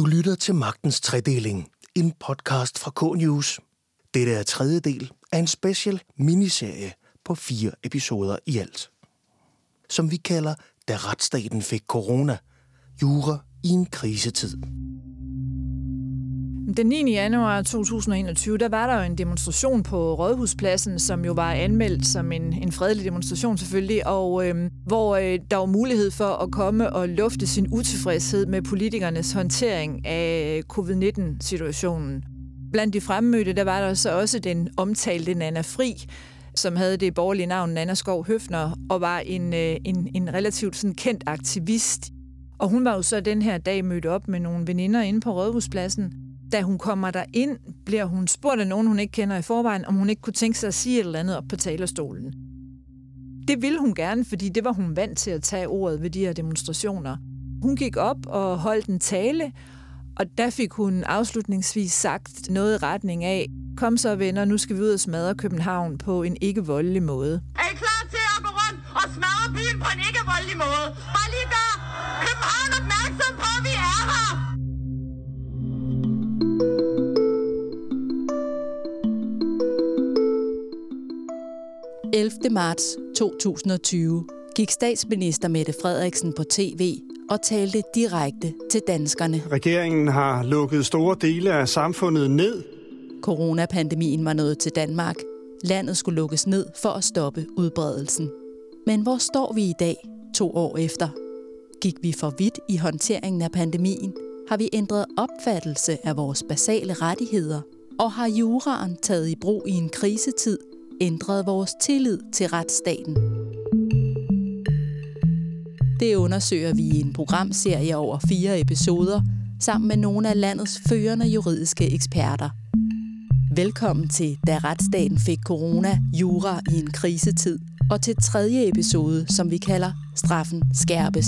Du lytter til Magtens Tredeling, en podcast fra K-News. Dette er tredje del af en special miniserie på fire episoder i alt. Som vi kalder Da retsstaten fik corona. Jura i en krisetid. Den 9. januar 2021, der var der jo en demonstration på Rådhuspladsen, som jo var anmeldt som en, en fredelig demonstration selvfølgelig, og øh, hvor øh, der var mulighed for at komme og lufte sin utilfredshed med politikernes håndtering af øh, covid-19-situationen. Blandt de fremmødte, der var der så også den omtalte Nana Fri, som havde det borgerlige navn Nana Skov Høfner, og var en, øh, en, en relativt sådan kendt aktivist. Og hun var jo så den her dag mødt op med nogle veninder inde på Rådhuspladsen, da hun kommer der ind, bliver hun spurgt af nogen, hun ikke kender i forvejen, om hun ikke kunne tænke sig at sige et eller andet op på talerstolen. Det ville hun gerne, fordi det var hun vant til at tage ordet ved de her demonstrationer. Hun gik op og holdt en tale, og der fik hun afslutningsvis sagt noget i retning af, kom så venner, nu skal vi ud og smadre København på en ikke voldelig måde. Er I klar til at gå rundt og smadre byen på en ikke voldelig måde? Bare lige gør København opmærksom 11. marts 2020 gik statsminister Mette Frederiksen på tv og talte direkte til danskerne. Regeringen har lukket store dele af samfundet ned. Coronapandemien var nået til Danmark. Landet skulle lukkes ned for at stoppe udbredelsen. Men hvor står vi i dag, to år efter? Gik vi for vidt i håndteringen af pandemien? Har vi ændret opfattelse af vores basale rettigheder? Og har juraen taget i brug i en krisetid ændret vores tillid til retsstaten. Det undersøger vi i en programserie over fire episoder, sammen med nogle af landets førende juridiske eksperter. Velkommen til Da retsstaten fik corona, jura i en krisetid, og til tredje episode, som vi kalder Straffen skærpes.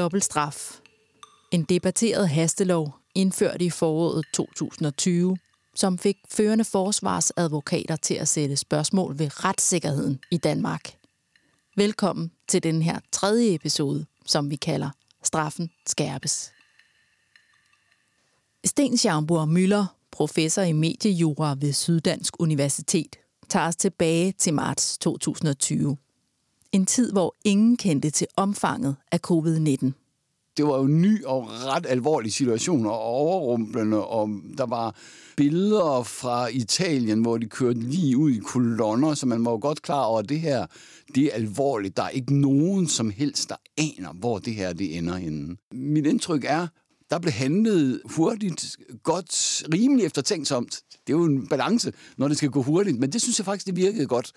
Dobbeltstraf. En debatteret hastelov indført i foråret 2020, som fik førende forsvarsadvokater til at sætte spørgsmål ved retssikkerheden i Danmark. Velkommen til den her tredje episode, som vi kalder Straffen skærpes. Sten Schaumburg Møller, professor i mediejura ved Syddansk Universitet, tager os tilbage til marts 2020. En tid, hvor ingen kendte til omfanget af covid-19 det var jo en ny og ret alvorlig situation og overrumplende, og der var billeder fra Italien, hvor de kørte lige ud i kolonner, så man var jo godt klar over, at det her, det er alvorligt. Der er ikke nogen som helst, der aner, hvor det her det ender henne. Mit indtryk er, der blev handlet hurtigt, godt, rimelig eftertænksomt. Det er jo en balance, når det skal gå hurtigt, men det synes jeg faktisk, det virkede godt.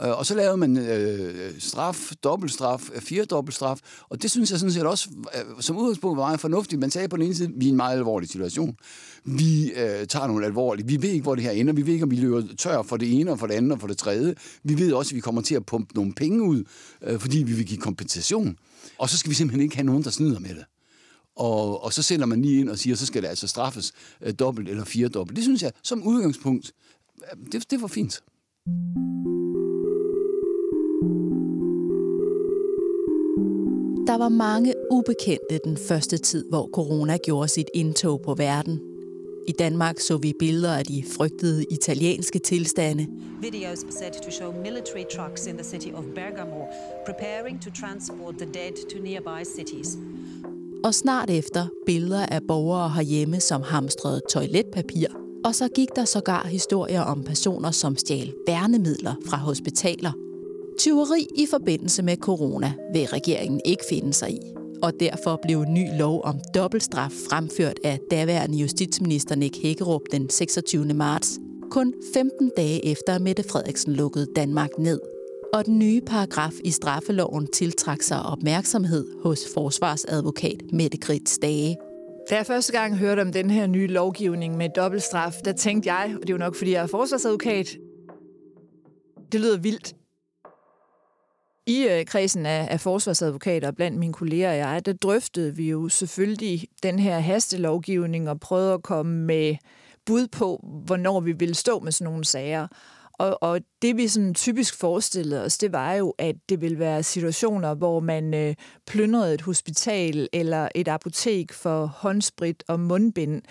Øh, og så lavede man øh, straf, dobbeltstraf, øh, firedobbeltstraf, fire og det synes jeg sådan set også øh, som udgangspunkt var meget fornuftigt. Man sagde på den ene side, vi er i en meget alvorlig situation. Vi øh, tager nogle alvorlige. Vi ved ikke, hvor det her ender. Vi ved ikke, om vi løber tør for det ene og for det andet og for det tredje. Vi ved også, at vi kommer til at pumpe nogle penge ud, øh, fordi vi vil give kompensation. Og så skal vi simpelthen ikke have nogen, der snyder med det. Og, og så sender man lige ind og siger, så skal det altså straffes øh, dobbelt eller fire dobbelt. Det synes jeg som udgangspunkt, øh, det, det var fint. Der var mange ubekendte den første tid, hvor corona gjorde sit indtog på verden. I Danmark så vi billeder af de frygtede italienske tilstande. Videos said to show military trucks in the city of Bergamo preparing to transport the dead to nearby cities. Og snart efter billeder af borgere herhjemme, som hamstrede toiletpapir. Og så gik der sågar historier om personer, som stjal værnemidler fra hospitaler Tyveri i forbindelse med corona vil regeringen ikke finde sig i. Og derfor blev en ny lov om dobbeltstraf fremført af daværende justitsminister Nick Hækkerup den 26. marts, kun 15 dage efter Mette Frederiksen lukkede Danmark ned. Og den nye paragraf i straffeloven tiltrak sig opmærksomhed hos forsvarsadvokat Mette Grits Dage. Da jeg første gang hørte om den her nye lovgivning med dobbeltstraf, der tænkte jeg, og det er jo nok fordi jeg er forsvarsadvokat, det lyder vildt. I øh, kredsen af, af forsvarsadvokater blandt mine kolleger og jeg, der drøftede vi jo selvfølgelig den her hastelovgivning og prøvede at komme med bud på, hvornår vi ville stå med sådan nogle sager. Og, og det vi sådan typisk forestillede os, det var jo, at det ville være situationer, hvor man øh, plyndrede et hospital eller et apotek for håndsprit og mundbind,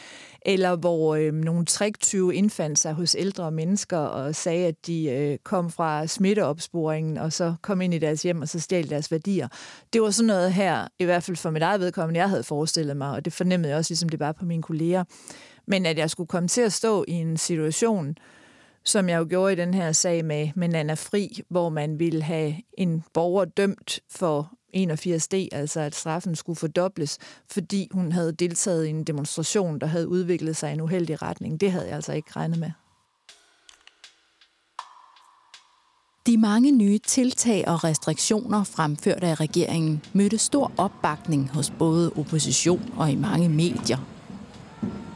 eller hvor øh, nogle triktyve indfandt sig hos ældre mennesker og sagde, at de øh, kom fra smitteopsporingen, og så kom ind i deres hjem og så stjal deres værdier. Det var sådan noget her, i hvert fald for mit eget vedkommende, jeg havde forestillet mig, og det fornemmede jeg også, ligesom det var på mine kolleger. Men at jeg skulle komme til at stå i en situation, som jeg jo gjorde i den her sag med, med Nana Fri, hvor man ville have en borger dømt for 81D, altså at straffen skulle fordobles, fordi hun havde deltaget i en demonstration, der havde udviklet sig i en uheldig retning. Det havde jeg altså ikke regnet med. De mange nye tiltag og restriktioner fremført af regeringen mødte stor opbakning hos både opposition og i mange medier.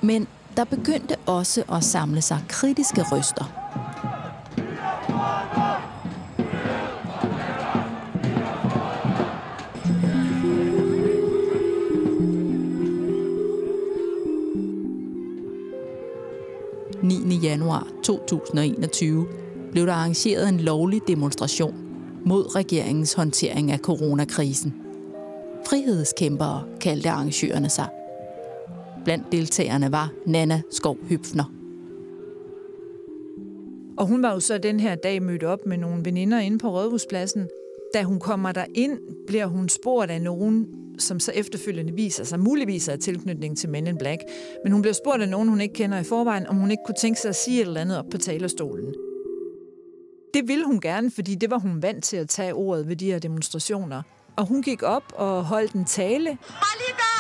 Men der begyndte også at samle sig kritiske røster. januar 2021 blev der arrangeret en lovlig demonstration mod regeringens håndtering af coronakrisen. Frihedskæmpere kaldte arrangørerne sig – Blandt deltagerne var Nana Skov Høfner. Og hun var jo så den her dag mødt op med nogle veninder inde på Rådhuspladsen. Da hun kommer der ind, bliver hun spurgt af nogen, som så efterfølgende viser sig, muligvis er tilknytning til Men in Black. Men hun bliver spurgt af nogen, hun ikke kender i forvejen, om hun ikke kunne tænke sig at sige et eller andet op på talerstolen. Det ville hun gerne, fordi det var hun vant til at tage ordet ved de her demonstrationer. Og hun gik op og holdt en tale. Bare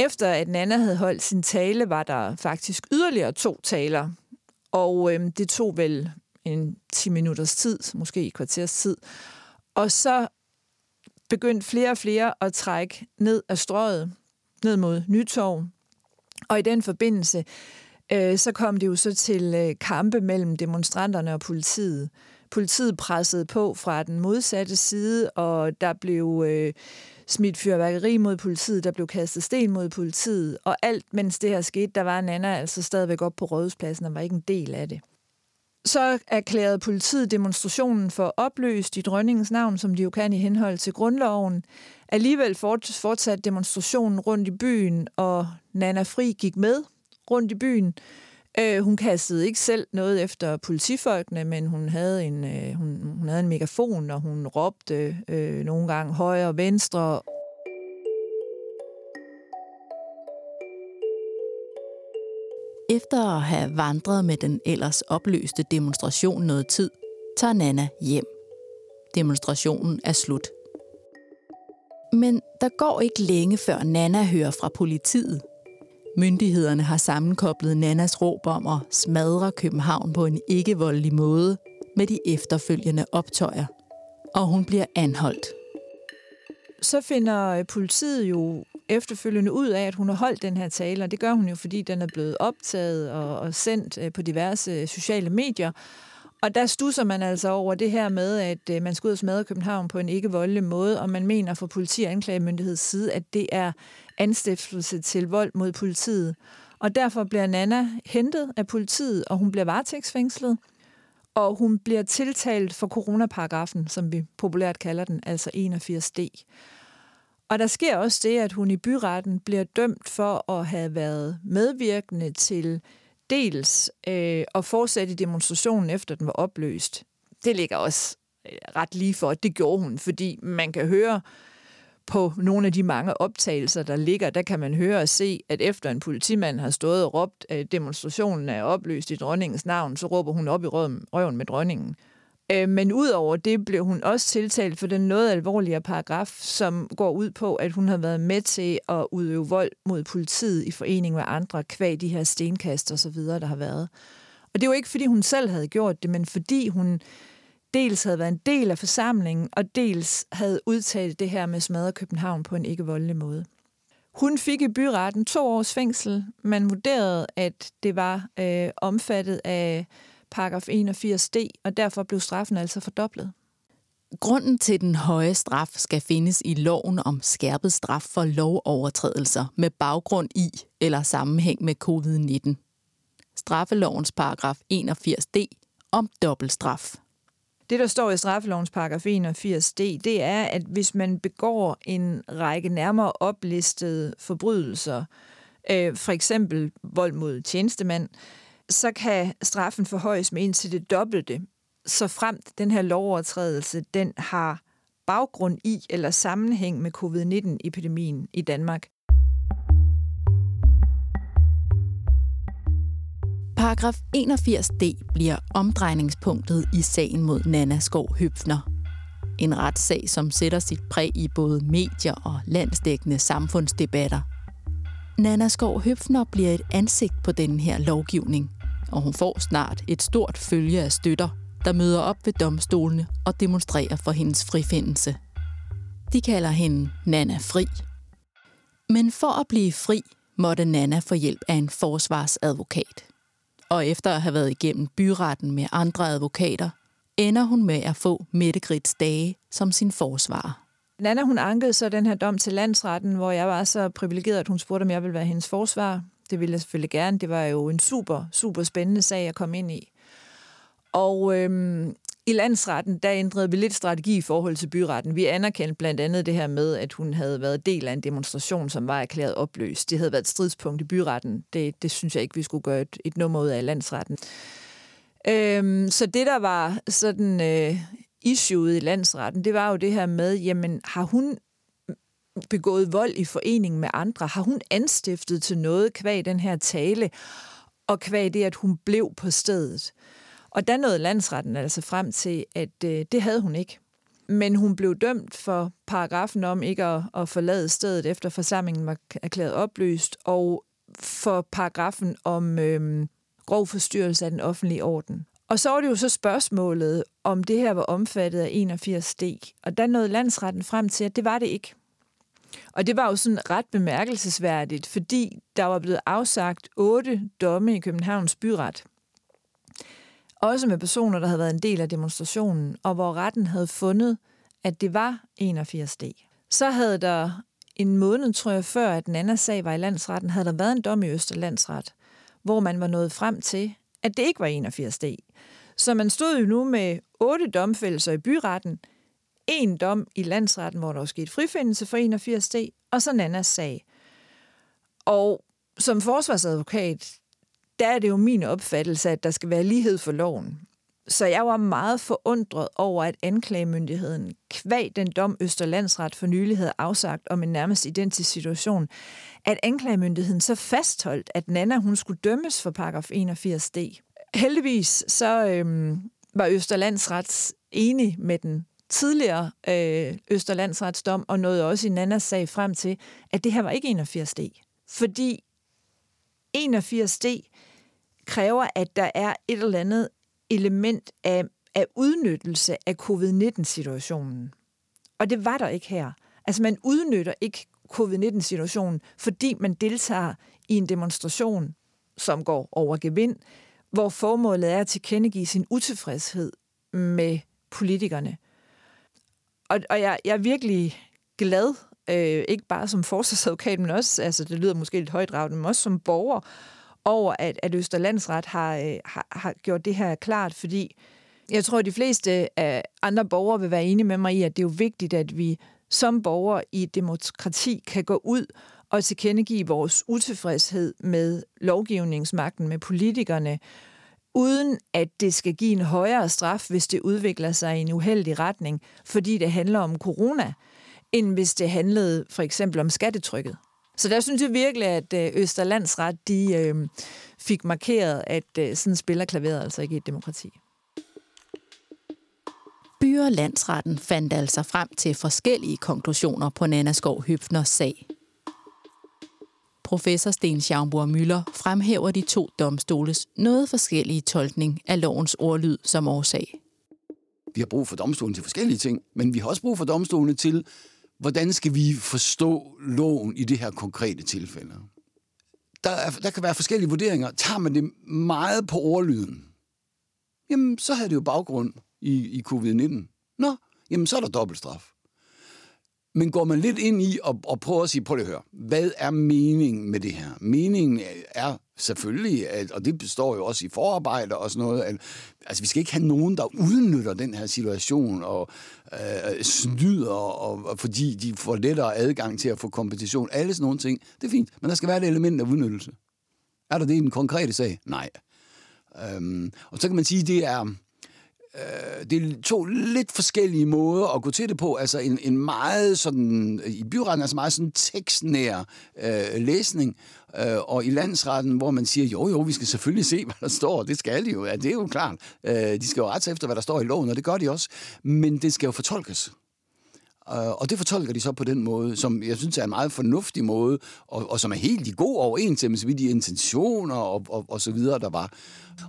Efter at Nana havde holdt sin tale, var der faktisk yderligere to taler. Og øhm, det tog vel en 10 minutters tid, måske et kvarters tid. Og så begyndte flere og flere at trække ned af strøget, ned mod Nytorv. Og i den forbindelse, øh, så kom det jo så til øh, kampe mellem demonstranterne og politiet. Politiet pressede på fra den modsatte side, og der blev øh, smidt fyrværkeri mod politiet, der blev kastet sten mod politiet, og alt mens det her skete, der var Nana altså stadigvæk op på Rådhuspladsen og var ikke en del af det. Så erklærede politiet demonstrationen for opløst i dronningens navn, som de jo kan i henhold til grundloven. Alligevel fortsatte demonstrationen rundt i byen, og Nana Fri gik med rundt i byen. Øh, hun kastede ikke selv noget efter politifolkene, men hun havde en, øh, hun, hun havde en megafon, og hun råbte øh, nogle gange højre og venstre. Efter at have vandret med den ellers opløste demonstration noget tid, tager Nana hjem. Demonstrationen er slut. Men der går ikke længe før Nana hører fra politiet, Myndighederne har sammenkoblet Nannas råb om at smadre København på en ikke-voldelig måde med de efterfølgende optøjer. Og hun bliver anholdt. Så finder øh, politiet jo efterfølgende ud af, at hun har holdt den her tale, og det gør hun jo, fordi den er blevet optaget og, og sendt øh, på diverse øh, sociale medier. Og der stusser man altså over det her med, at øh, man skal ud og smadre København på en ikke voldelig måde, og man mener fra politi- og anklagemyndigheds side, at det er anstiftelse til vold mod politiet. Og derfor bliver Nana hentet af politiet, og hun bliver varetægtsfængslet. Og hun bliver tiltalt for coronaparagrafen, som vi populært kalder den, altså 81D. Og der sker også det, at hun i byretten bliver dømt for at have været medvirkende til dels øh, at fortsætte demonstrationen efter den var opløst. Det ligger også øh, ret lige for, at det gjorde hun, fordi man kan høre på nogle af de mange optagelser, der ligger, der kan man høre og se, at efter en politimand har stået og råbt, at demonstrationen er opløst i dronningens navn, så råber hun op i røven med dronningen. Øh, men udover det blev hun også tiltalt for den noget alvorligere paragraf, som går ud på, at hun har været med til at udøve vold mod politiet i forening med andre kvæg de her stenkast og så videre, der har været. Og det var ikke, fordi hun selv havde gjort det, men fordi hun dels havde været en del af forsamlingen, og dels havde udtalt det her med smadre København på en ikke voldelig måde. Hun fik i byretten to års fængsel. Man vurderede, at det var øh, omfattet af paragraf 81d, og derfor blev straffen altså fordoblet. Grunden til den høje straf skal findes i loven om skærpet straf for lovovertrædelser med baggrund i eller sammenhæng med covid-19. straffelovens paragraf 81d om dobbeltstraf. Det, der står i straffelovens paragraf 81d, det er, at hvis man begår en række nærmere oplistede forbrydelser, øh, for eksempel vold mod tjenestemand, så kan straffen forhøjes med indtil det dobbelte, så fremt den her lovovertrædelse, den har baggrund i eller sammenhæng med covid-19-epidemien i Danmark. Paragraf 81d bliver omdrejningspunktet i sagen mod Nana Skov Høbner. En retssag, som sætter sit præg i både medier og landsdækkende samfundsdebatter. Nana Skov Høfner bliver et ansigt på den her lovgivning, og hun får snart et stort følge af støtter, der møder op ved domstolene og demonstrerer for hendes frifindelse. De kalder hende Nana Fri. Men for at blive fri, måtte Nana få hjælp af en forsvarsadvokat og efter at have været igennem byretten med andre advokater, ender hun med at få Mette Grits dage som sin forsvarer. Nana, hun ankede så den her dom til landsretten, hvor jeg var så privilegeret, at hun spurgte, om jeg ville være hendes forsvar. Det ville jeg selvfølgelig gerne. Det var jo en super, super spændende sag at komme ind i. Og øhm, i landsretten, der ændrede vi lidt strategi i forhold til byretten. Vi anerkendte blandt andet det her med, at hun havde været del af en demonstration, som var erklæret opløst. Det havde været et stridspunkt i byretten. Det, det synes jeg ikke, vi skulle gøre et, et nummer ud af landsretten. Øhm, så det, der var sådan øh, issueet i landsretten, det var jo det her med, jamen har hun begået vold i forening med andre? Har hun anstiftet til noget kvæg den her tale? Og kvæg det, at hun blev på stedet? Og der nåede landsretten altså frem til, at øh, det havde hun ikke. Men hun blev dømt for paragrafen om ikke at, at forlade stedet efter forsamlingen var erklæret opløst, og for paragrafen om øh, grov forstyrrelse af den offentlige orden. Og så var det jo så spørgsmålet, om det her var omfattet af 81D. Og der nåede landsretten frem til, at det var det ikke. Og det var jo sådan ret bemærkelsesværdigt, fordi der var blevet afsagt otte domme i Københavns byret også med personer, der havde været en del af demonstrationen, og hvor retten havde fundet, at det var 81D. Så havde der en måned, tror jeg, før at den anden sag var i landsretten, havde der været en dom i Østerlandsret, hvor man var nået frem til, at det ikke var 81D. Så man stod jo nu med otte domfældelser i byretten, en dom i landsretten, hvor der var sket frifindelse for 81D, og så Nannas sag. Og som forsvarsadvokat, der er det jo min opfattelse, at der skal være lighed for loven. Så jeg var meget forundret over, at anklagemyndigheden kvæg den dom Østerlandsret for nylig havde afsagt om en nærmest identisk situation, at anklagemyndigheden så fastholdt, at Nana hun skulle dømmes for paragraf 81d. Heldigvis så øhm, var Østerlandsret enig med den tidligere øh, Østerlandsretsdom og nåede også i Nannas sag frem til, at det her var ikke 81d. Fordi 81d kræver, at der er et eller andet element af, af udnyttelse af covid-19-situationen. Og det var der ikke her. Altså man udnytter ikke covid-19-situationen, fordi man deltager i en demonstration, som går over gevind, hvor formålet er at tilkendegive sin utilfredshed med politikerne. Og, og jeg, jeg er virkelig glad, øh, ikke bare som forsvarsadvokat, men også, altså det lyder måske lidt højdraget, men også som borger, over, at, at Østerlandsret har, øh, har, har gjort det her klart, fordi jeg tror, at de fleste af andre borgere vil være enige med mig i, at det er jo vigtigt, at vi som borgere i et demokrati kan gå ud og tilkendegive vores utilfredshed med lovgivningsmagten, med politikerne, uden at det skal give en højere straf, hvis det udvikler sig i en uheldig retning, fordi det handler om corona, end hvis det handlede for eksempel om skattetrykket. Så der synes jeg virkelig, at øh, Østerlandsret de, øh, fik markeret, at øh, sådan spiller klaveret altså ikke i et demokrati. By- og landsretten fandt altså frem til forskellige konklusioner på Nana Skov Høfners sag. Professor Sten Schaumburg Møller fremhæver de to domstoles noget forskellige tolkning af lovens ordlyd som årsag. Vi har brug for domstolen til forskellige ting, men vi har også brug for domstolene til hvordan skal vi forstå loven i det her konkrete tilfælde? Der, er, der kan være forskellige vurderinger. Tager man det meget på ordlyden, jamen så har det jo baggrund i, i covid-19. Nå, jamen så er der dobbeltstraf. Men går man lidt ind i og, og prøver at sige, prøv at høre, hvad er meningen med det her? Meningen er selvfølgelig, at, og det består jo også i forarbejde og sådan noget, at altså, vi skal ikke have nogen, der udnytter den her situation og øh, snyder, og, og, fordi de får lettere adgang til at få kompensation. Alle sådan nogle ting, det er fint, men der skal være et element af udnyttelse. Er der det i den konkrete sag? Nej. Øhm, og så kan man sige, det er øh, det er to lidt forskellige måder at gå til det på. Altså en, en meget sådan, i byretten, altså meget sådan tekstnær øh, læsning, øh, og i landsretten, hvor man siger, jo jo, vi skal selvfølgelig se, hvad der står, det skal de jo, ja, det er jo klart. Øh, de skal jo rette efter, hvad der står i loven, og det gør de også, men det skal jo fortolkes. Øh, og det fortolker de så på den måde, som jeg synes er en meget fornuftig måde, og, og som er helt i god overensstemmelse med de intentioner og, og, og så videre, der var.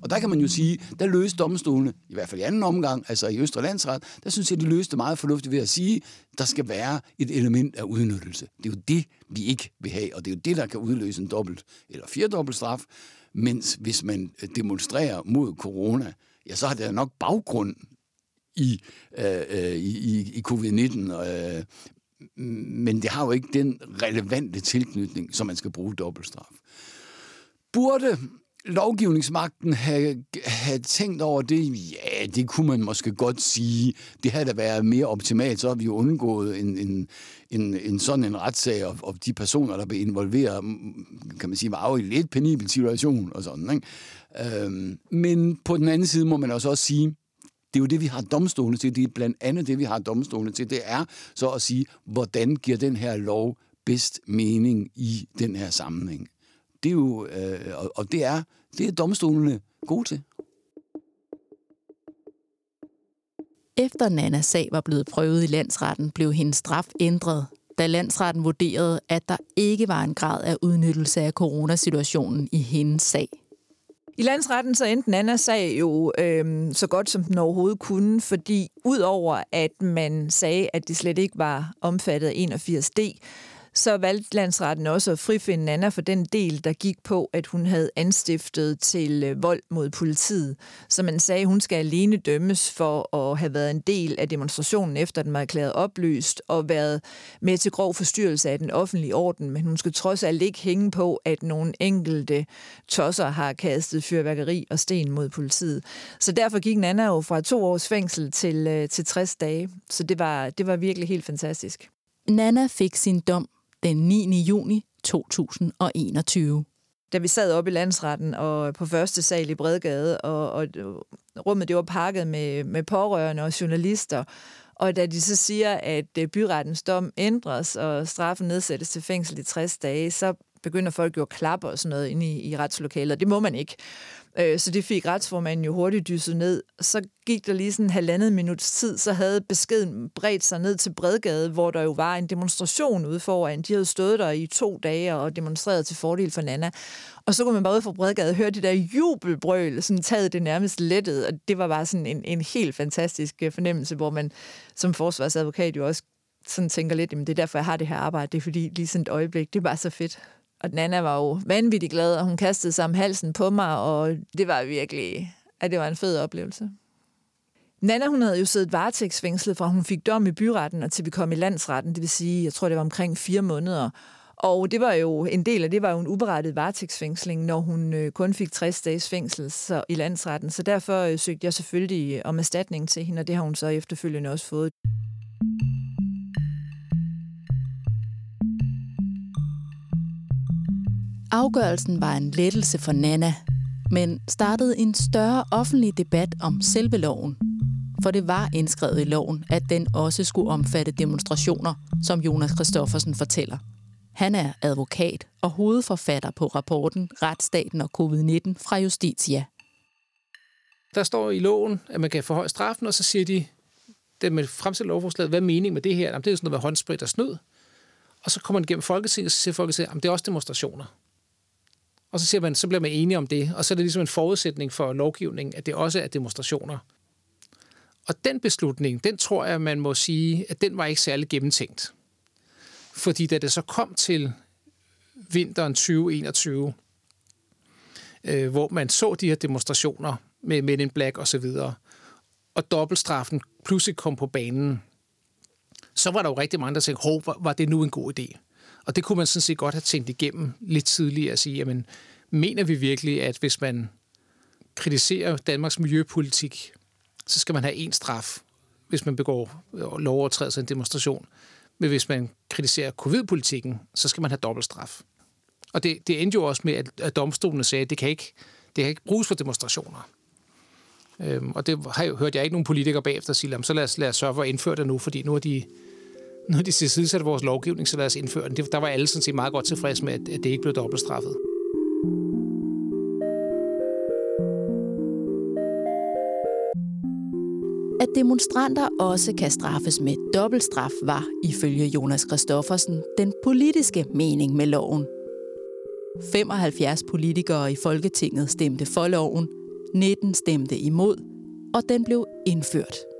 Og der kan man jo sige, der løste domstolene, i hvert fald i anden omgang, altså i Østre Landsret, der synes jeg, de løste meget fornuftigt ved at sige, der skal være et element af udnyttelse. Det er jo det, vi ikke vil have, og det er jo det, der kan udløse en dobbelt eller firedobbelt straf. Mens hvis man demonstrerer mod corona, ja, så har det nok baggrund i, øh, øh, i, i, covid-19. Øh, men det har jo ikke den relevante tilknytning, som man skal bruge dobbeltstraf. Burde lovgivningsmagten have, have tænkt over det? Ja, det kunne man måske godt sige. Det havde da været mere optimalt, så har vi jo undgået en, en, en, en sådan en retssag, og, og de personer, der blev involveret, kan man sige, var jo i lidt penibel situation og sådan. Ikke? Øhm, men på den anden side må man også, også sige, det er jo det, vi har domstolene til. Det er blandt andet det, vi har domstolene til. Det er så at sige, hvordan giver den her lov bedst mening i den her sammenhæng. Det er jo, øh, og, og det er, det er domstolene gode til. Efter Nannas sag var blevet prøvet i landsretten, blev hendes straf ændret, da landsretten vurderede, at der ikke var en grad af udnyttelse af coronasituationen i hendes sag. I landsretten så endte Nannas sag jo øh, så godt som den overhovedet kunne, fordi udover at man sagde, at det slet ikke var omfattet af 81D, så valgte landsretten også at frifinde Nana for den del, der gik på, at hun havde anstiftet til øh, vold mod politiet. Så man sagde, at hun skal alene dømmes for at have været en del af demonstrationen, efter den var erklæret opløst, og været med til grov forstyrrelse af den offentlige orden. Men hun skal trods alt ikke hænge på, at nogle enkelte tosser har kastet fyrværkeri og sten mod politiet. Så derfor gik Nana jo fra to års fængsel til, øh, til 60 dage. Så det var, det var virkelig helt fantastisk. Nana fik sin dom den 9. juni 2021. Da vi sad oppe i landsretten og på første sal i Bredgade, og, og rummet det var pakket med, med pårørende og journalister, og da de så siger, at øh, byrettens dom ændres, og straffen nedsættes til fængsel i 60 dage, så begynder folk jo at klappe og sådan noget inde i, i retslokalet. Det må man ikke. Øh, så det fik retsformanden jo hurtigt dysset ned. Så gik der lige sådan en halvandet minuts tid, så havde beskeden bredt sig ned til Bredgade, hvor der jo var en demonstration ude foran. De havde stået der i to dage og demonstreret til fordel for Nana. Og så kunne man bare ud fra Bredgade høre det der jubelbrøl, sådan taget det nærmest lettet, og det var bare sådan en, en helt fantastisk øh, fornemmelse, hvor man som forsvarsadvokat jo også sådan tænker lidt, jamen det er derfor, jeg har det her arbejde, det er fordi lige sådan et øjeblik, det er bare så fedt. Og Nana var jo vanvittig glad, og hun kastede sig om halsen på mig, og det var virkelig, at det var en fed oplevelse. Nana, hun havde jo siddet varetægtsfængslet fra hun fik dom i byretten og til vi kom i landsretten, det vil sige, jeg tror, det var omkring fire måneder. Og det var jo en del af det var jo en uberettet varetægtsfængsling, når hun øh, kun fik 60 dages fængsel så, i landsretten. Så derfor øh, søgte jeg selvfølgelig øh, om erstatning til hende, og det har hun så efterfølgende også fået. Afgørelsen var en lettelse for Nana, men startede en større offentlig debat om selve loven. For det var indskrevet i loven, at den også skulle omfatte demonstrationer, som Jonas Christoffersen fortæller. Han er advokat og hovedforfatter på rapporten Retsstaten og covid-19 fra Justitia. Der står i loven, at man kan forhøje straffen, og så siger de, det med fremsat lovforslaget, hvad er meningen med det her? Jamen, det er sådan noget med håndsprit og snød. Og så kommer man igennem Folketinget, og så siger Folketinget, at det er også demonstrationer. Og så siger man, så bliver man enige om det, og så er det ligesom en forudsætning for lovgivningen, at det også er demonstrationer. Og den beslutning, den tror jeg, man må sige, at den var ikke særlig gennemtænkt. Fordi da det så kom til vinteren 2021, øh, hvor man så de her demonstrationer med Men in Black og så videre, og dobbeltstraffen pludselig kom på banen, så var der jo rigtig mange, der tænkte, hov, var det nu en god idé? Og det kunne man sådan set godt have tænkt igennem lidt tidligere at sige, jamen, mener vi virkelig, at hvis man kritiserer Danmarks miljøpolitik, så skal man have én straf, hvis man begår øh, lovovertrædelse en demonstration. Men hvis man kritiserer covid-politikken, så skal man have dobbelt straf. Og det, det endte jo også med, at, at domstolene sagde, at det kan ikke, det kan ikke bruges for demonstrationer. Øhm, og det har jeg, hørt jeg ikke nogen politikere bagefter sige, så lad os, lad os sørge for at indføre det nu, fordi nu er de, nu har de tilsidesat vores lovgivning, så lad os indføre den. Det, der var alle sådan set meget godt tilfredse med, at, at det ikke blev dobbeltstraffet. At demonstranter også kan straffes med dobbeltstraf var, ifølge Jonas Christoffersen, den politiske mening med loven. 75 politikere i Folketinget stemte for loven, 19 stemte imod, og den blev indført.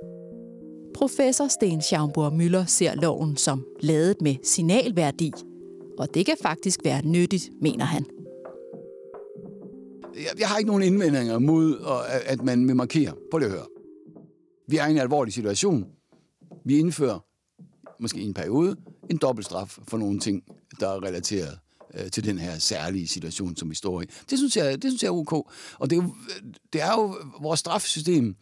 Professor Sten Schaumburg Møller ser loven som ladet med signalværdi, og det kan faktisk være nyttigt, mener han. Jeg jeg har ikke nogen indvendinger mod, at man vil markere. Prøv lige at høre. Vi er i en alvorlig situation. Vi indfører, måske i en periode, en dobbeltstraf for nogle ting, der er relateret øh, til den her særlige situation, som vi står i. Det synes jeg, det synes jeg er ok. Og det er jo, øh, det er jo vores straffesystem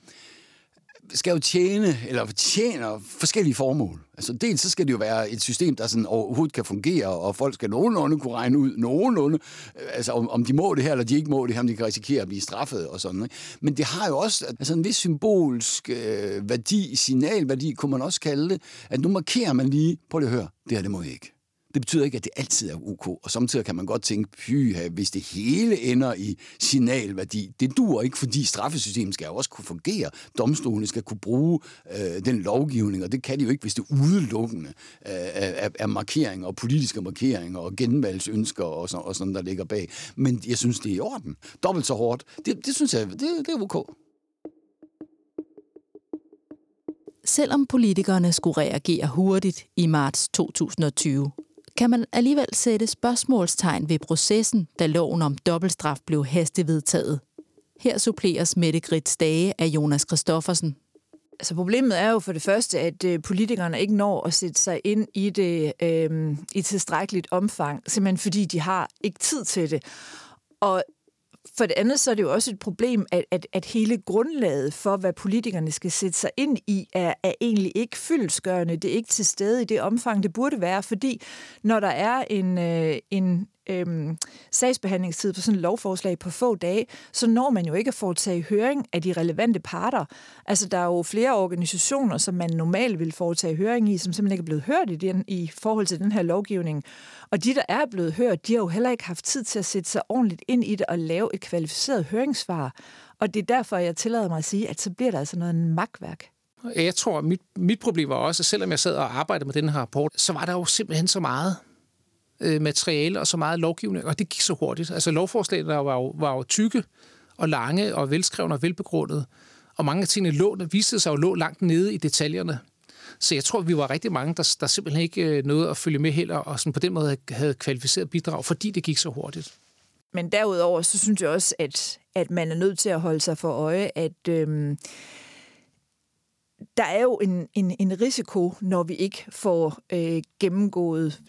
skal jo tjene, eller tjener forskellige formål. Altså dels så skal det jo være et system, der sådan overhovedet kan fungere, og folk skal nogenlunde kunne regne ud, nogenlunde, øh, altså om, om de må det her, eller de ikke må det her, om de kan risikere at blive straffet og sådan. Ikke? Men det har jo også altså en vis symbolsk øh, værdi, signalværdi, kunne man også kalde det, at nu markerer man lige, på det hør, det her, det må I ikke. Det betyder ikke, at det altid er ok, og samtidig kan man godt tænke, pyha, hvis det hele ender i signalværdi, det dur ikke, fordi straffesystemet skal jo også kunne fungere. Domstolene skal kunne bruge øh, den lovgivning, og det kan de jo ikke, hvis det udelukkende øh, er, er markeringer og politiske markeringer og genvalgsønsker og, så, og sådan, der ligger bag. Men jeg synes, det er i orden. Dobbelt så hårdt. Det, det synes jeg, det, det er ok. Selvom politikerne skulle reagere hurtigt i marts 2020, kan man alligevel sætte spørgsmålstegn ved processen, da loven om dobbeltstraf blev hastevedtaget. Her suppleres Mette Grits Dage af Jonas Christoffersen. Altså problemet er jo for det første, at øh, politikerne ikke når at sætte sig ind i det øh, i tilstrækkeligt omfang, simpelthen fordi de har ikke tid til det. Og for det andet så er det jo også et problem, at, at, at hele grundlaget for, hvad politikerne skal sætte sig ind i, er, er egentlig ikke fyldesgørende. Det er ikke til stede i det omfang, det burde være, fordi når der er en, øh, en øhm, sagsbehandlingstid på sådan et lovforslag på få dage, så når man jo ikke at foretage høring af de relevante parter. Altså, der er jo flere organisationer, som man normalt vil foretage høring i, som simpelthen ikke er blevet hørt i, den, i forhold til den her lovgivning. Og de, der er blevet hørt, de har jo heller ikke haft tid til at sætte sig ordentligt ind i det og lave et kvalificeret høringssvar. Og det er derfor, jeg tillader mig at sige, at så bliver der altså noget magtværk. Jeg tror, at mit, mit problem var også, at selvom jeg sad og arbejdede med den her rapport, så var der jo simpelthen så meget øh, materiale og så meget lovgivning, og det gik så hurtigt. Altså lovforslagene var jo, var jo tykke og lange og velskrevne og velbegrundede, og mange af tingene lå, der viste sig jo lå langt nede i detaljerne. Så jeg tror, vi var rigtig mange, der, der simpelthen ikke øh, nåede at følge med heller, og sådan på den måde havde kvalificeret bidrag, fordi det gik så hurtigt. Men derudover, så synes jeg også, at, at man er nødt til at holde sig for øje, at øhm, der er jo en, en, en risiko, når vi ikke får øh, gennemgået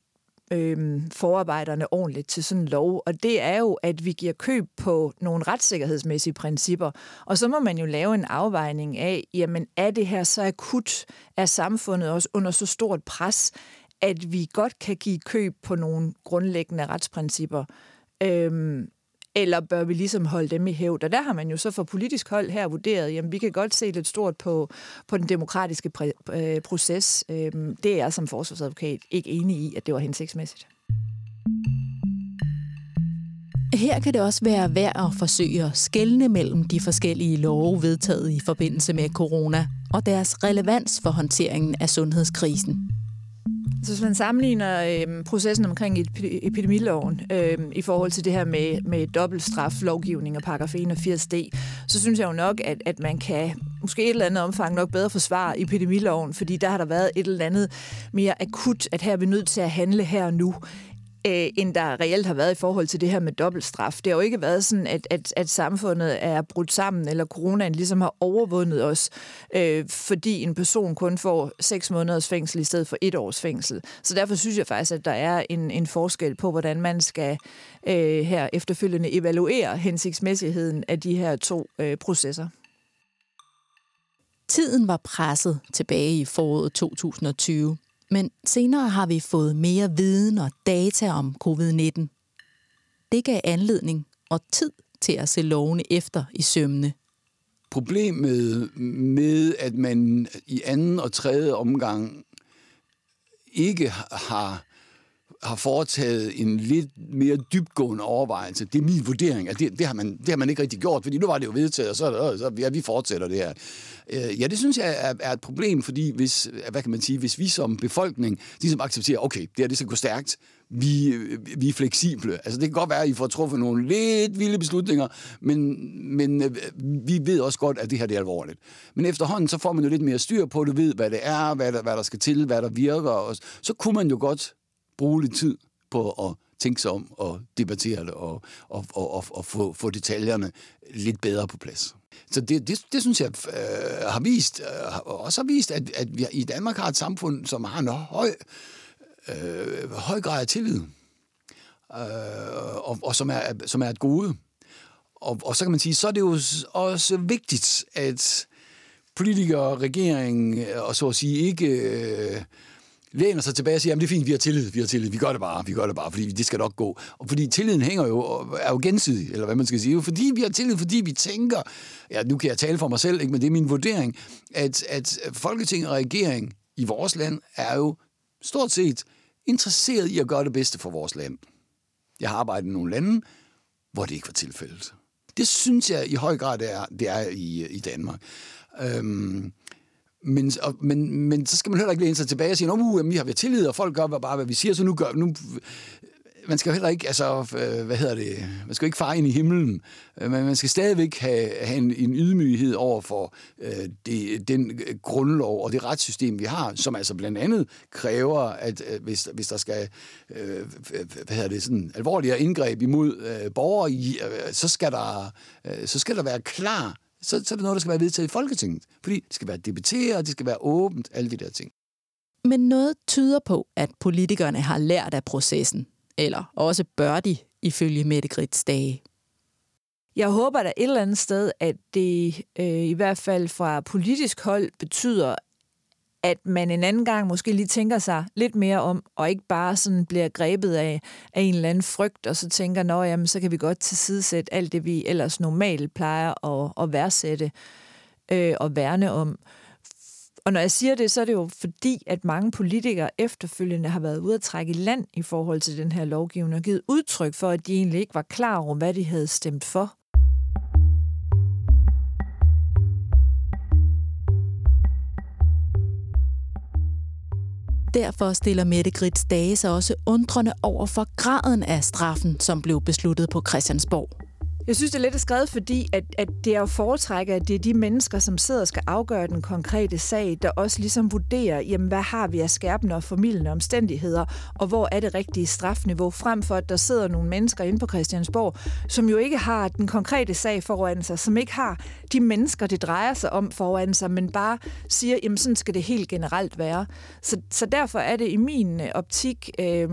øh, forarbejderne ordentligt til sådan en lov, og det er jo, at vi giver køb på nogle retssikkerhedsmæssige principper, og så må man jo lave en afvejning af, jamen er det her så akut, er samfundet også under så stort pres, at vi godt kan give køb på nogle grundlæggende retsprincipper. Øhm, eller bør vi ligesom holde dem i hævd? Og der har man jo så for politisk hold her vurderet, jamen vi kan godt se lidt stort på, på den demokratiske præ- øh, proces. Øhm, det er jeg som forsvarsadvokat ikke enig i, at det var hensigtsmæssigt. Her kan det også være værd at forsøge at skelne mellem de forskellige love vedtaget i forbindelse med corona og deres relevans for håndteringen af sundhedskrisen. Så hvis man sammenligner øh, processen omkring epidemiloven øh, i forhold til det her med, med dobbeltstraflovgivning og paragraf 81d, så synes jeg jo nok, at, at man kan måske et eller andet omfang nok bedre forsvare epidemiloven, fordi der har der været et eller andet mere akut, at her er vi nødt til at handle her og nu øh, end der reelt har været i forhold til det her med dobbeltstraf. Det har jo ikke været sådan, at, at, at samfundet er brudt sammen, eller coronaen ligesom har overvundet os, øh, fordi en person kun får seks måneders fængsel i stedet for et års fængsel. Så derfor synes jeg faktisk, at der er en, en forskel på, hvordan man skal øh, her efterfølgende evaluere hensigtsmæssigheden af de her to øh, processer. Tiden var presset tilbage i foråret 2020, men senere har vi fået mere viden og data om covid-19. Det gav anledning og tid til at se lovene efter i sømne. Problemet med, at man i anden og tredje omgang ikke har har foretaget en lidt mere dybgående overvejelse. Det er min vurdering, at det, det, har man, det har man ikke rigtig gjort, fordi nu var det jo vedtaget, og så, så ja, vi fortsætter det her. Øh, ja, det synes jeg er, er et problem, fordi hvis, øh, hvad kan man sige, hvis vi som befolkning ligesom accepterer, okay, det her det skal gå stærkt, vi, øh, vi er fleksible. Altså det kan godt være, at I får truffet nogle lidt vilde beslutninger, men, men øh, vi ved også godt, at det her det er alvorligt. Men efterhånden, så får man jo lidt mere styr på det, ved hvad det er, hvad der, hvad der skal til, hvad der virker, og så kunne man jo godt bruge lidt tid på at tænke sig om og debattere det og, og, og, og, og få, få detaljerne lidt bedre på plads. Så det, det, det synes jeg øh, har vist, øh, også har vist, at, at vi i Danmark har et samfund, som har en høj, øh, høj grad af tillid, øh, og, og som, er, som er et gode. Og, og så kan man sige, så er det jo også vigtigt, at politikere, regering øh, og så at sige ikke... Øh, læner sig tilbage og siger, at det er fint, vi har tillid, vi har tillid, vi gør det bare, vi gør det bare, fordi det skal nok gå. Og fordi tilliden hænger jo, er jo gensidig, eller hvad man skal sige. Fordi vi har tillid, fordi vi tænker, ja, nu kan jeg tale for mig selv, ikke, men det er min vurdering, at, at Folketing og regering i vores land er jo stort set interesseret i at gøre det bedste for vores land. Jeg har arbejdet i nogle lande, hvor det ikke var tilfældet. Det synes jeg i høj grad det er, det er i, i Danmark. Øhm, men, og, men, men så skal man heller ikke læne sig tilbage og sige, uh, at vi har vi tillid, og folk gør bare, hvad vi siger, så nu gør nu, man skal jo heller ikke, altså, øh, hvad hedder det, man skal jo ikke fare ind i himlen, øh, men man skal stadigvæk have, have en, en ydmyghed over for øh, det, den øh, grundlov og det retssystem, vi har, som altså blandt andet kræver, at øh, hvis, hvis der skal, øh, hvad hedder det, sådan alvorligere indgreb imod øh, borgere, øh, så, skal der, øh, så skal der være klar så, så er det noget, der skal være vedtaget i Folketinget. Fordi det skal være debatteret, det skal være åbent, alle de der ting. Men noget tyder på, at politikerne har lært af processen. Eller også bør de, ifølge Mette Grits dage. Jeg håber da et eller andet sted, at det øh, i hvert fald fra politisk hold betyder, at man en anden gang måske lige tænker sig lidt mere om, og ikke bare sådan bliver grebet af, af en eller anden frygt, og så tænker, nå jamen, så kan vi godt tilsidesætte alt det, vi ellers normalt plejer at, at værdsætte øh, og værne om. Og når jeg siger det, så er det jo fordi, at mange politikere efterfølgende har været ude at trække i land i forhold til den her lovgivning, og givet udtryk for, at de egentlig ikke var klar over, hvad de havde stemt for. Derfor stiller Mette Grits dage sig også undrende over for graden af straffen, som blev besluttet på Christiansborg. Jeg synes, det er lidt skrevet, fordi at, at det er jo foretrækker, at det er de mennesker, som sidder og skal afgøre den konkrete sag, der også ligesom vurderer, jamen, hvad har vi af skærpende og formidlende omstændigheder, og hvor er det rigtige strafniveau, frem for at der sidder nogle mennesker inde på Christiansborg, som jo ikke har den konkrete sag foran sig, som ikke har de mennesker, det drejer sig om foran sig, men bare siger, jamen sådan skal det helt generelt være. Så, så derfor er det i min optik... Øh,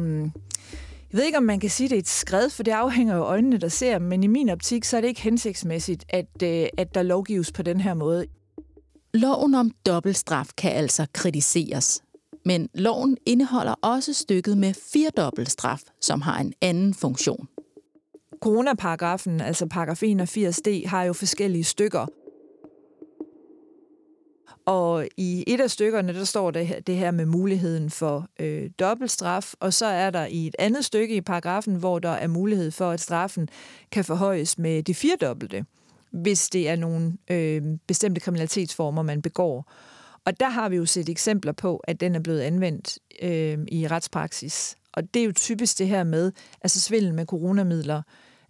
jeg ved ikke, om man kan sige, det er et skred, for det afhænger jo øjnene, der ser, men i min optik, så er det ikke hensigtsmæssigt, at, øh, at der lovgives på den her måde. Loven om dobbeltstraf kan altså kritiseres. Men loven indeholder også stykket med firedobbeltstraf, som har en anden funktion. Coronaparagrafen, altså paragraf 81d, har jo forskellige stykker. Og i et af stykkerne, der står det her, det her med muligheden for øh, dobbeltstraf, og så er der i et andet stykke i paragrafen, hvor der er mulighed for, at straffen kan forhøjes med det firedobbelte, hvis det er nogle øh, bestemte kriminalitetsformer, man begår. Og der har vi jo set eksempler på, at den er blevet anvendt øh, i retspraksis. Og det er jo typisk det her med, altså svindel med coronamidler,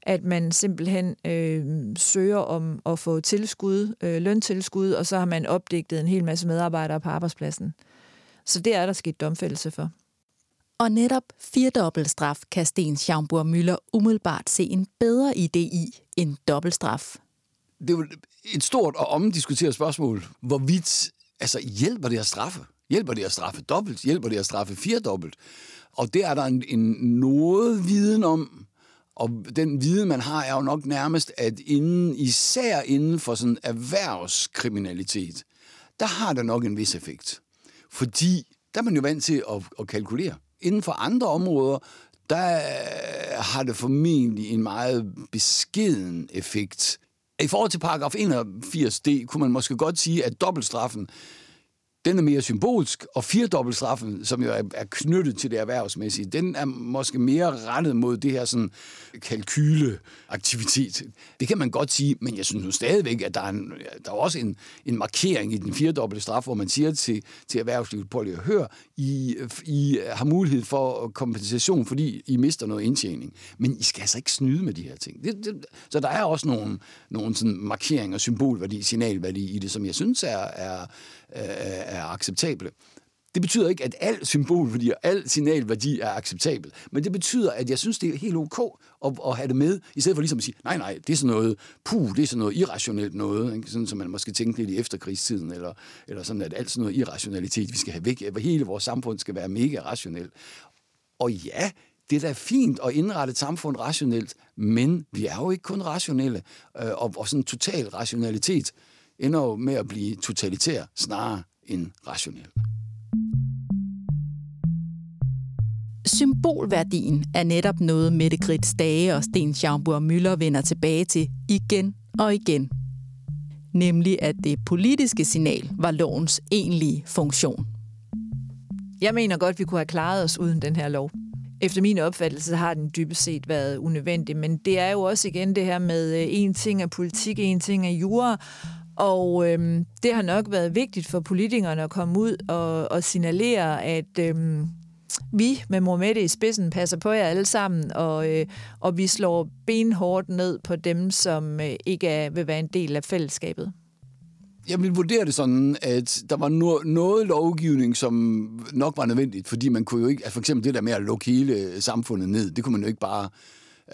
at man simpelthen øh, søger om at få tilskud, øh, løntilskud, og så har man opdigtet en hel masse medarbejdere på arbejdspladsen. Så det er der sket domfældelse for. Og netop firedobbeltstraf kan Sten Schaumburg Møller umiddelbart se en bedre idé i end dobbeltstraf. Det er jo et stort og omdiskuteret spørgsmål, hvorvidt altså, hjælper det at straffe? Hjælper det at straffe dobbelt? Hjælper det at straffe firedobbelt? Og det er der en, en noget viden om, og den viden, man har, er jo nok nærmest, at inden, især inden for sådan erhvervskriminalitet, der har det nok en vis effekt. Fordi der er man jo vant til at, at kalkulere. Inden for andre områder, der øh, har det formentlig en meget beskeden effekt. I forhold til paragraf 81d kunne man måske godt sige, at dobbeltstraffen den er mere symbolsk, og firedobbeltstraffen, som jo er, er knyttet til det erhvervsmæssige, den er måske mere rettet mod det her sådan kalkyleaktivitet. Det kan man godt sige, men jeg synes nu stadigvæk, at der er, en, der er også en, en markering i den firedobbelte straf, hvor man siger til, til erhvervslivet, på at hør, I, I har mulighed for kompensation, fordi I mister noget indtjening. Men I skal altså ikke snyde med de her ting. Det, det, så der er også nogle, nogle sådan markeringer, symbolværdi, signalværdi i det, som jeg synes er, er, Øh, er acceptable. Det betyder ikke, at al symbolværdi og al signalværdi er acceptabel, men det betyder, at jeg synes, det er helt ok at, at have det med, i stedet for ligesom at sige, nej, nej, det er sådan noget, puh, det er sådan noget irrationelt noget, ikke? sådan som man måske tænkte lidt i efterkrigstiden, eller, eller sådan, at alt sådan noget irrationalitet, vi skal have væk, at hele vores samfund skal være mega rationelt. Og ja, det er da fint at indrette et samfund rationelt, men vi er jo ikke kun rationelle, øh, og, og sådan total rationalitet ender jo med at blive totalitær snarere end rationel. Symbolværdien er netop noget Mette Grits Dage og Sten Schaumburg Møller vender tilbage til igen og igen. Nemlig at det politiske signal var lovens egentlige funktion. Jeg mener godt, vi kunne have klaret os uden den her lov. Efter min opfattelse har den dybest set været unødvendig, men det er jo også igen det her med øh, en ting af politik, en ting af jura, og øhm, det har nok været vigtigt for politikerne at komme ud og, og signalere, at øhm, vi med Mormette i spidsen passer på jer alle sammen, og, øh, og vi slår benhårdt ned på dem, som øh, ikke er, vil være en del af fællesskabet. Jeg vil vurdere det sådan, at der var no- noget lovgivning, som nok var nødvendigt, fordi man kunne jo ikke, altså for eksempel det der med at lukke hele samfundet ned, det kunne man jo ikke bare,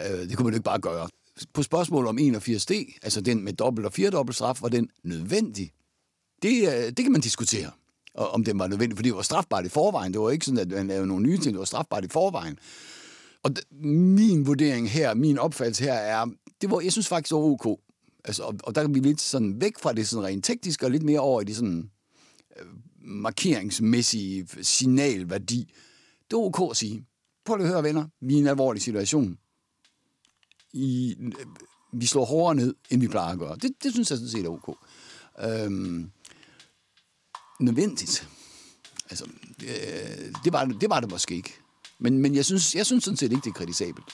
øh, det kunne man jo ikke bare gøre på spørgsmålet om 81D, altså den med dobbelt og firedobbelt straf, var den nødvendig? Det, øh, det kan man diskutere, om den var nødvendig, fordi det var strafbart i forvejen. Det var ikke sådan, at man lavede nogle nye ting, det var strafbart i forvejen. Og min vurdering her, min opfattelse her er, det var, jeg synes faktisk, det var ok. Altså, og, og der kan vi lidt sådan væk fra det sådan rent tekniske, og lidt mere over i det sådan øh, markeringsmæssige signalværdi. Det er ok at sige. Prøv at høre, venner. Vi er i en alvorlig situation i, vi slår hårdere ned, end vi plejer at gøre. Det, det synes jeg sådan set er ok. Øhm, nødvendigt. Altså, det, det, var, det var det måske ikke. Men, men jeg, synes, jeg synes sådan set ikke, det er kritisabelt.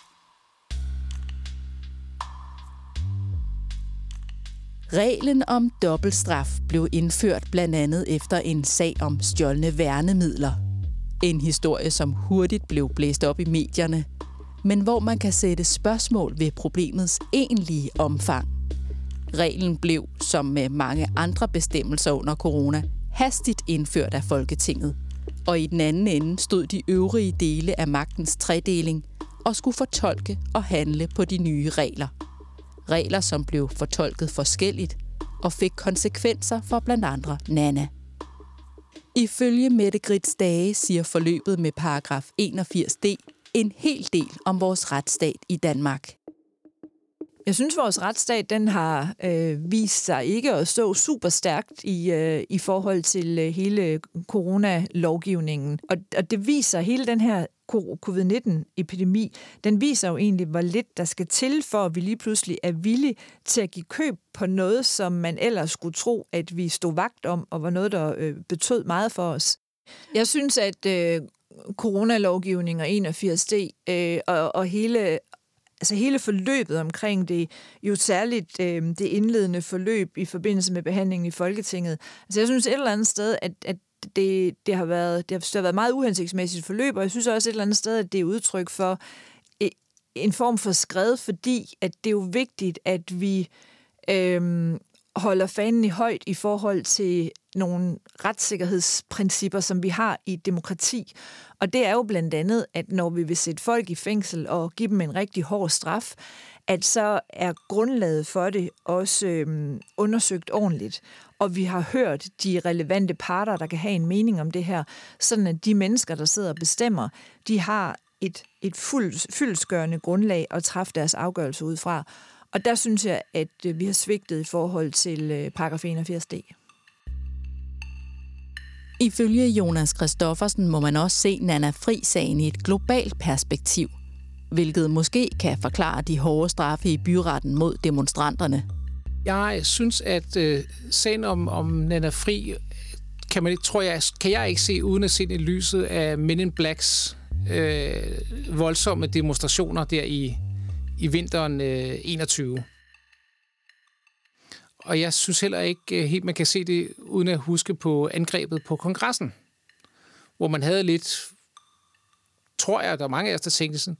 Reglen om dobbeltstraf blev indført blandt andet efter en sag om stjålne værnemidler. En historie, som hurtigt blev blæst op i medierne – men hvor man kan sætte spørgsmål ved problemets egentlige omfang. Reglen blev, som med mange andre bestemmelser under corona, hastigt indført af Folketinget. Og i den anden ende stod de øvrige dele af magtens tredeling og skulle fortolke og handle på de nye regler. Regler, som blev fortolket forskelligt og fik konsekvenser for blandt andre Nana. Ifølge Mette Grits Dage siger forløbet med paragraf 81d en hel del om vores retsstat i Danmark. Jeg synes, vores retsstat den har øh, vist sig ikke at stå super stærkt i, øh, i forhold til øh, hele coronalovgivningen. Og, og det viser hele den her covid-19-epidemi, den viser jo egentlig, hvor lidt der skal til, for at vi lige pludselig er villige til at give køb på noget, som man ellers skulle tro, at vi stod vagt om, og var noget, der øh, betød meget for os. Jeg synes, at øh, coronalovgivning og 81D, øh, og, og hele altså hele forløbet omkring det, jo særligt øh, det indledende forløb i forbindelse med behandlingen i Folketinget. Altså jeg synes et eller andet sted, at, at det, det, har været, det, har, det har været meget uhensigtsmæssigt forløb, og jeg synes også et eller andet sted, at det er udtryk for øh, en form for skred, fordi at det er jo vigtigt, at vi øh, holder fanen i højt i forhold til nogle retssikkerhedsprincipper, som vi har i et demokrati. Og det er jo blandt andet, at når vi vil sætte folk i fængsel og give dem en rigtig hård straf, at så er grundlaget for det også øhm, undersøgt ordentligt. Og vi har hørt de relevante parter, der kan have en mening om det her, sådan at de mennesker, der sidder og bestemmer, de har et, et fuld, fyldsgørende grundlag at træffe deres afgørelse ud fra. Og der synes jeg, at øh, vi har svigtet i forhold til øh, paragraf 81d. Ifølge Jonas Christoffersen må man også se Nana Fri-sagen i et globalt perspektiv, hvilket måske kan forklare de hårde straffe i byretten mod demonstranterne. Jeg synes, at øh, sagen om, om Nana Fri kan, man, tror jeg, kan jeg ikke se uden at se det i lyset af Men in Blacks øh, voldsomme demonstrationer der i, i vinteren øh, 21. Og jeg synes heller ikke øh, helt, man kan se det uden at huske på angrebet på kongressen, hvor man havde lidt, tror jeg, der er mange af os, der tænkte sådan,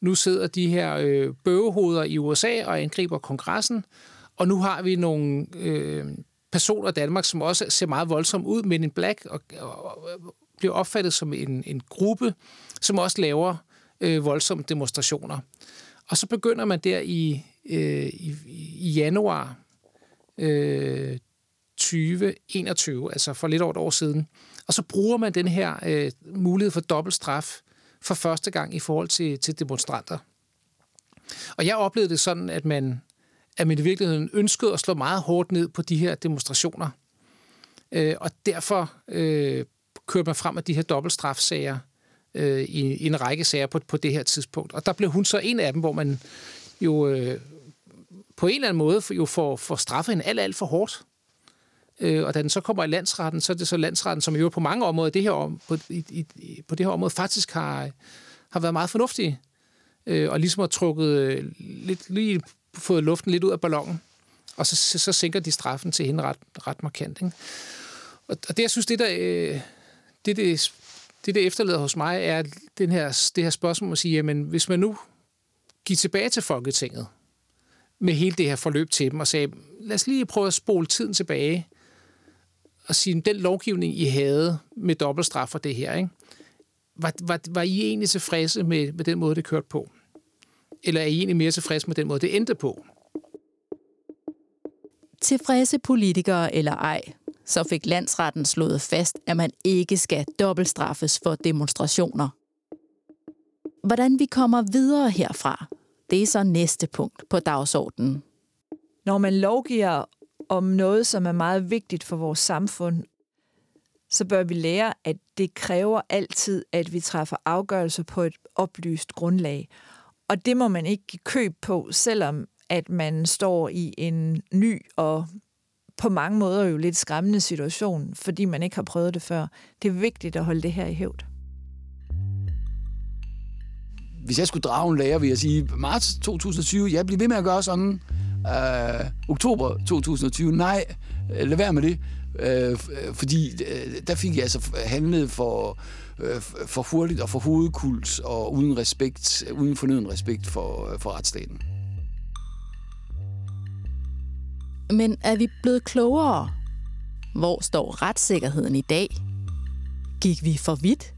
nu sidder de her øh, bøvehoveder i USA og angriber kongressen, og nu har vi nogle øh, personer i Danmark, som også ser meget voldsomt ud, men en black og, og, og bliver opfattet som en, en gruppe, som også laver øh, voldsomme demonstrationer. Og så begynder man der i, øh, i, i januar øh, 2021, altså for lidt over et år siden, og så bruger man den her øh, mulighed for dobbelt straf for første gang i forhold til, til demonstranter. Og jeg oplevede det sådan, at man, at man i virkeligheden ønskede at slå meget hårdt ned på de her demonstrationer. Øh, og derfor øh, kørte man frem med de her dobbeltstrafsager øh, i, i en række sager på, på det her tidspunkt. Og der blev hun så en af dem, hvor man jo øh, på en eller anden måde jo får, får straffet hende alt, alt for hårdt. Øh, og da den så kommer i landsretten, så er det så landsretten, som jo på mange områder det her, på, i, i, på det her område faktisk har, har været meget fornuftige. Øh, og ligesom har trukket øh, lidt, lige fået luften lidt ud af ballonen. Og så, så sænker de straffen til hende ret, ret markant. Ikke? Og, og det, jeg synes, det der, øh, det, det, det, der efterlader hos mig, er den her, det her spørgsmål at sige, jamen, hvis man nu giver tilbage til Folketinget med hele det her forløb til dem, og sagde, lad os lige prøve at spole tiden tilbage, og sige, den lovgivning, I havde med dobbeltstraf for det her, ikke? Var, var, var I egentlig tilfredse med, med den måde, det kørte på? Eller er I egentlig mere tilfredse med den måde, det endte på? Tilfredse politikere eller ej, så fik landsretten slået fast, at man ikke skal dobbeltstraffes for demonstrationer. Hvordan vi kommer videre herfra, det er så næste punkt på dagsordenen. Når man lovgiver om noget, som er meget vigtigt for vores samfund, så bør vi lære, at det kræver altid, at vi træffer afgørelser på et oplyst grundlag. Og det må man ikke give køb på, selvom at man står i en ny og på mange måder jo lidt skræmmende situation, fordi man ikke har prøvet det før. Det er vigtigt at holde det her i hævd. Hvis jeg skulle drage en lærer, vil jeg sige, marts 2020, jeg bliver ved med at gøre sådan. Øh, oktober 2020, nej, øh, lad være med det. Øh, øh fordi uh, der fik jeg altså handlet for, øh, for hurtigt og for hovedkuls og uden respekt, uden fornøden respekt for, for retsstaten. Men er vi blevet klogere? Hvor står retssikkerheden i dag? Gik vi for vidt?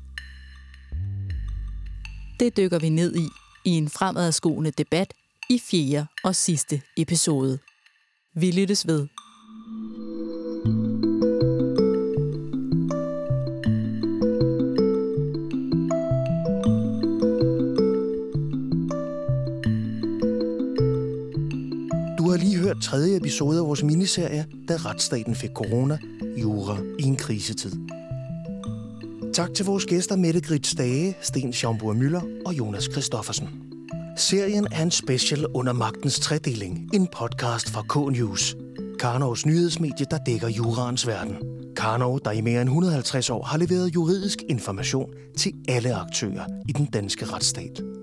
Det dykker vi ned i i en fremadskuende debat i fjerde og sidste episode. Vi lyttes ved. Du tredje episode af vores miniserie, da retsstaten fik corona, jura i en krisetid. Tak til vores gæster Mette Grits Stage, Sten Schaumburg Møller og Jonas Christoffersen. Serien er en special under magtens tredeling, en podcast fra K-News. Karnovs nyhedsmedie, der dækker juraens verden. Karnov, der i mere end 150 år har leveret juridisk information til alle aktører i den danske retsstat.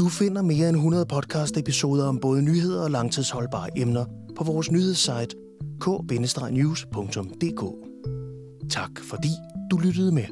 Du finder mere end 100 podcast-episoder om både nyheder og langtidsholdbare emner på vores nyhedssite k-news.dk. Tak fordi du lyttede med.